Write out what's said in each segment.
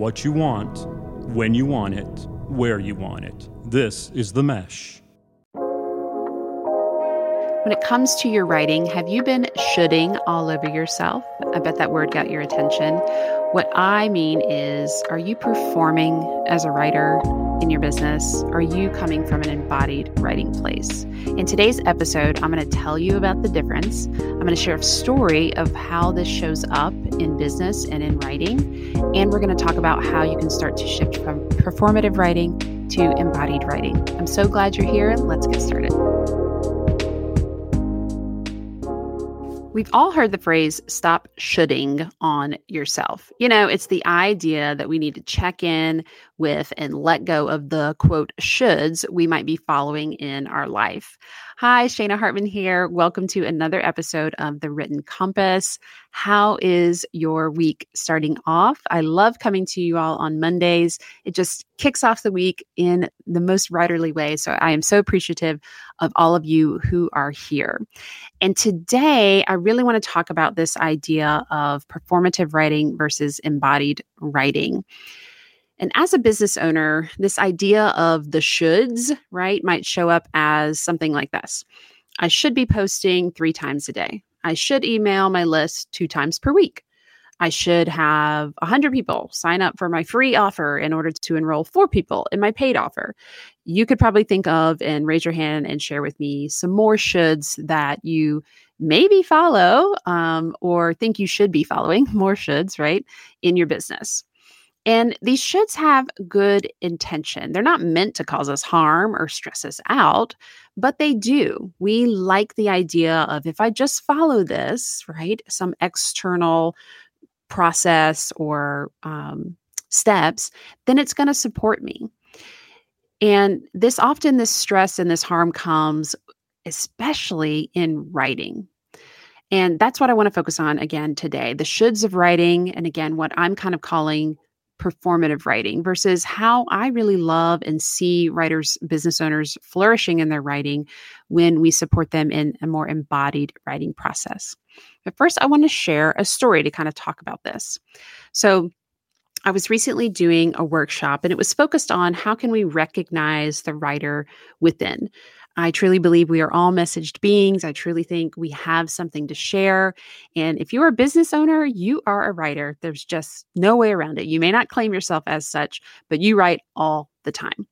what you want, when you want it, where you want it. This is The Mesh. When it comes to your writing, have you been shoulding all over yourself? I bet that word got your attention. What I mean is, are you performing as a writer in your business? Are you coming from an embodied writing place? In today's episode, I'm going to tell you about the difference. I'm going to share a story of how this shows up in business and in writing. And we're going to talk about how you can start to shift from performative writing to embodied writing. I'm so glad you're here. Let's get started. We've all heard the phrase stop shoulding on yourself. You know, it's the idea that we need to check in with and let go of the quote shoulds we might be following in our life. Hi, Shana Hartman here. Welcome to another episode of The Written Compass. How is your week starting off? I love coming to you all on Mondays. It just kicks off the week in the most writerly way. So I am so appreciative of all of you who are here. And today, I really want to talk about this idea of performative writing versus embodied writing. And as a business owner, this idea of the shoulds, right, might show up as something like this I should be posting three times a day. I should email my list two times per week. I should have 100 people sign up for my free offer in order to enroll four people in my paid offer. You could probably think of and raise your hand and share with me some more shoulds that you maybe follow um, or think you should be following, more shoulds, right, in your business. And these shoulds have good intention. They're not meant to cause us harm or stress us out, but they do. We like the idea of if I just follow this, right, some external process or um, steps, then it's going to support me. And this often, this stress and this harm comes especially in writing. And that's what I want to focus on again today the shoulds of writing. And again, what I'm kind of calling performative writing versus how I really love and see writers, business owners flourishing in their writing when we support them in a more embodied writing process. But first, I want to share a story to kind of talk about this. So, I was recently doing a workshop and it was focused on how can we recognize the writer within. I truly believe we are all messaged beings. I truly think we have something to share. And if you're a business owner, you are a writer. There's just no way around it. You may not claim yourself as such, but you write all the time.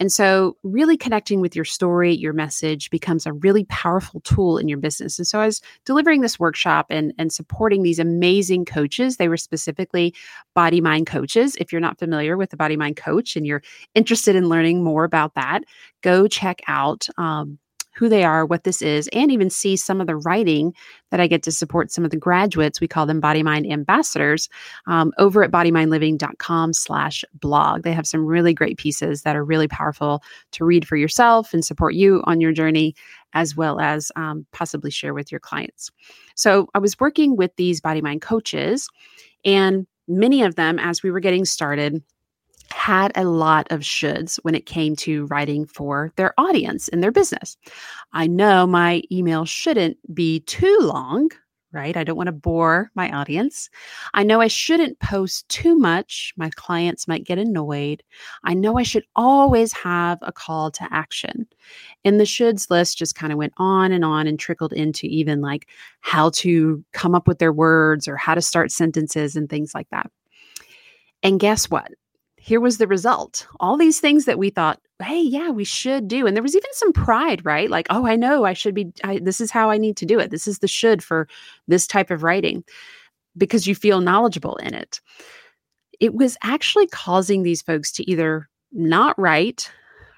And so, really connecting with your story, your message becomes a really powerful tool in your business. And so, I was delivering this workshop and, and supporting these amazing coaches. They were specifically body mind coaches. If you're not familiar with the body mind coach and you're interested in learning more about that, go check out um, who they are, what this is, and even see some of the writing that I get to support some of the graduates. We call them Body Mind Ambassadors um, over at bodymindliving.com slash blog. They have some really great pieces that are really powerful to read for yourself and support you on your journey, as well as um, possibly share with your clients. So I was working with these Body Mind coaches, and many of them, as we were getting started, had a lot of shoulds when it came to writing for their audience in their business. I know my email shouldn't be too long, right? I don't want to bore my audience. I know I shouldn't post too much. My clients might get annoyed. I know I should always have a call to action. And the shoulds list just kind of went on and on and trickled into even like how to come up with their words or how to start sentences and things like that. And guess what? Here was the result. All these things that we thought, hey, yeah, we should do. And there was even some pride, right? Like, oh, I know I should be, I, this is how I need to do it. This is the should for this type of writing because you feel knowledgeable in it. It was actually causing these folks to either not write,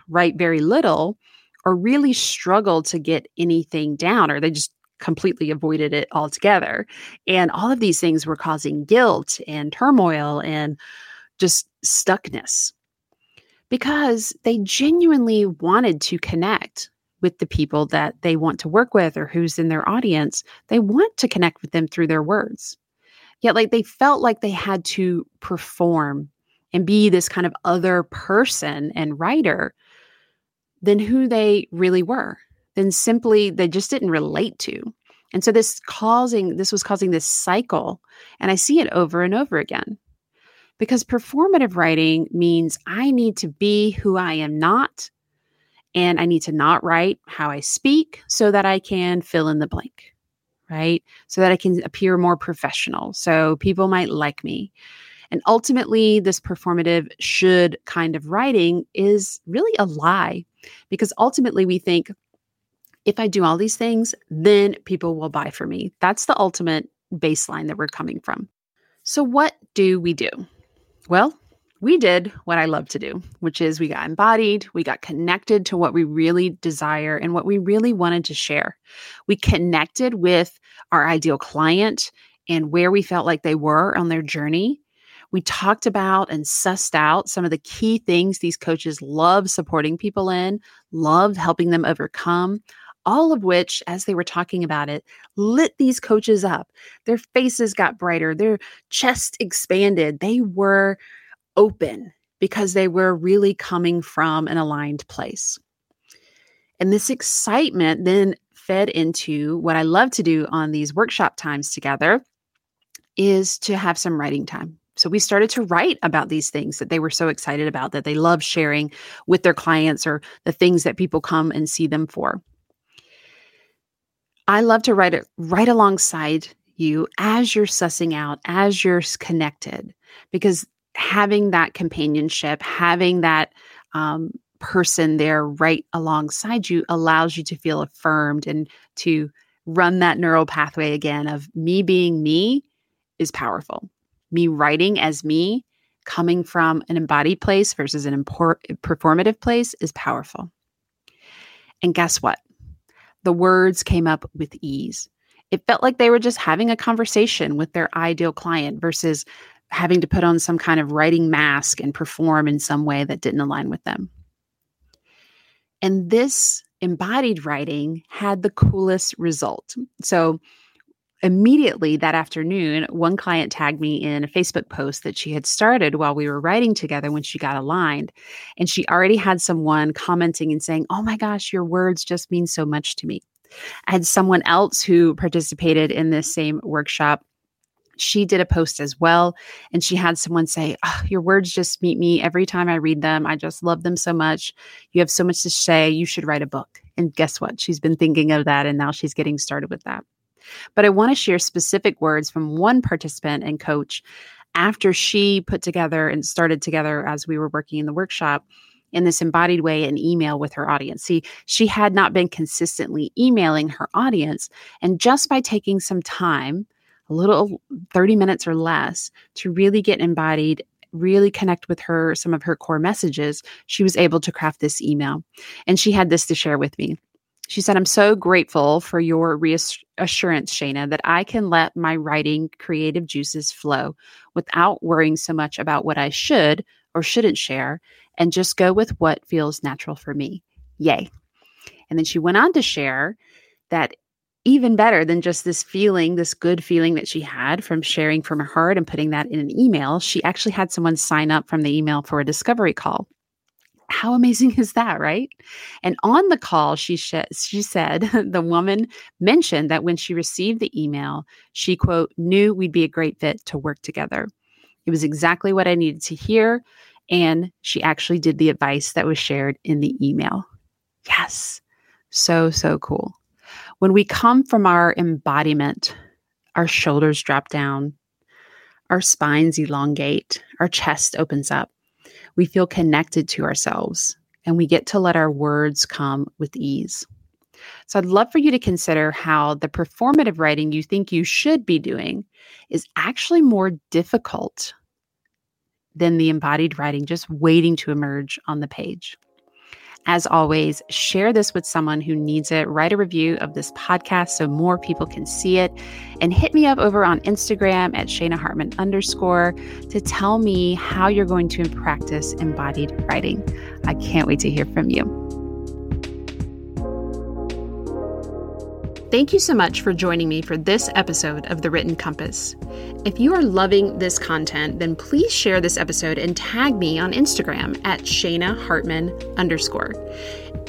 write very little, or really struggle to get anything down, or they just completely avoided it altogether. And all of these things were causing guilt and turmoil and just stuckness because they genuinely wanted to connect with the people that they want to work with or who's in their audience. They want to connect with them through their words. Yet, like, they felt like they had to perform and be this kind of other person and writer than who they really were, than simply they just didn't relate to. And so this causing this was causing this cycle and I see it over and over again Because performative writing means I need to be who I am not, and I need to not write how I speak so that I can fill in the blank, right? So that I can appear more professional. So people might like me. And ultimately, this performative should kind of writing is really a lie because ultimately we think if I do all these things, then people will buy for me. That's the ultimate baseline that we're coming from. So, what do we do? Well, we did what I love to do, which is we got embodied, we got connected to what we really desire and what we really wanted to share. We connected with our ideal client and where we felt like they were on their journey. We talked about and sussed out some of the key things these coaches love supporting people in, love helping them overcome, all of which, as they were talking about it, lit these coaches up. Their faces got brighter, their chest expanded. They were open because they were really coming from an aligned place. And this excitement then fed into what I love to do on these workshop times together is to have some writing time. So we started to write about these things that they were so excited about that they love sharing with their clients or the things that people come and see them for. I love to write it right alongside you as you're sussing out, as you're connected, because having that companionship, having that um, person there right alongside you allows you to feel affirmed and to run that neural pathway again of me being me is powerful. Me writing as me, coming from an embodied place versus an import, performative place is powerful. And guess what? The words came up with ease. It felt like they were just having a conversation with their ideal client versus having to put on some kind of writing mask and perform in some way that didn't align with them. And this embodied writing had the coolest result. So, immediately that afternoon, one client tagged me in a Facebook post that she had started while we were writing together when she got aligned. And she already had someone commenting and saying, Oh my gosh, your words just mean so much to me. I had someone else who participated in this same workshop. She did a post as well and she had someone say oh, your words just meet me every time i read them. I just love them so much. You have so much to say. You should write a book. And guess what? She's been thinking of that and now she's getting started with that but i want to share specific words from one participant and coach after she put together and started together as we were working in the workshop in this embodied way an email with her audience. See, she had not been consistently emailing her audience. And just by taking some time a little 30 minutes or less to really get embodied really connect with her some of her core messages she was able to craft this email and she had this to share with me she said i'm so grateful for your reassurance shana that i can let my writing creative juices flow without worrying so much about what i should or shouldn't share and just go with what feels natural for me yay and then she went on to share that even better than just this feeling, this good feeling that she had from sharing from her heart and putting that in an email, she actually had someone sign up from the email for a discovery call. How amazing is that, right? And on the call, she sh- she said the woman mentioned that when she received the email, she quote knew we'd be a great fit to work together. It was exactly what I needed to hear, and she actually did the advice that was shared in the email. Yes, so so cool. When we come from our embodiment, our shoulders drop down, our spines elongate, our chest opens up. We feel connected to ourselves, and we get to let our words come with ease. So, I'd love for you to consider how the performative writing you think you should be doing is actually more difficult than the embodied writing just waiting to emerge on the page. As always, share this with someone who needs it. Write a review of this podcast so more people can see it. And hit me up over on Instagram at Shana Hartman underscore to tell me how you're going to practice embodied writing. I can't wait to hear from you. Thank you so much for joining me for this episode of The Written Compass. If you are loving this content, then please share this episode and tag me on Instagram at Shana Hartman underscore.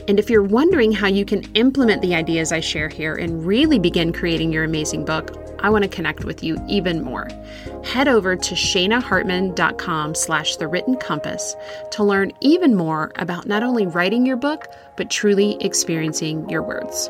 And if you're wondering how you can implement the ideas I share here and really begin creating your amazing book, I want to connect with you even more. Head over to shanahartman.com slash the written compass to learn even more about not only writing your book, but truly experiencing your words.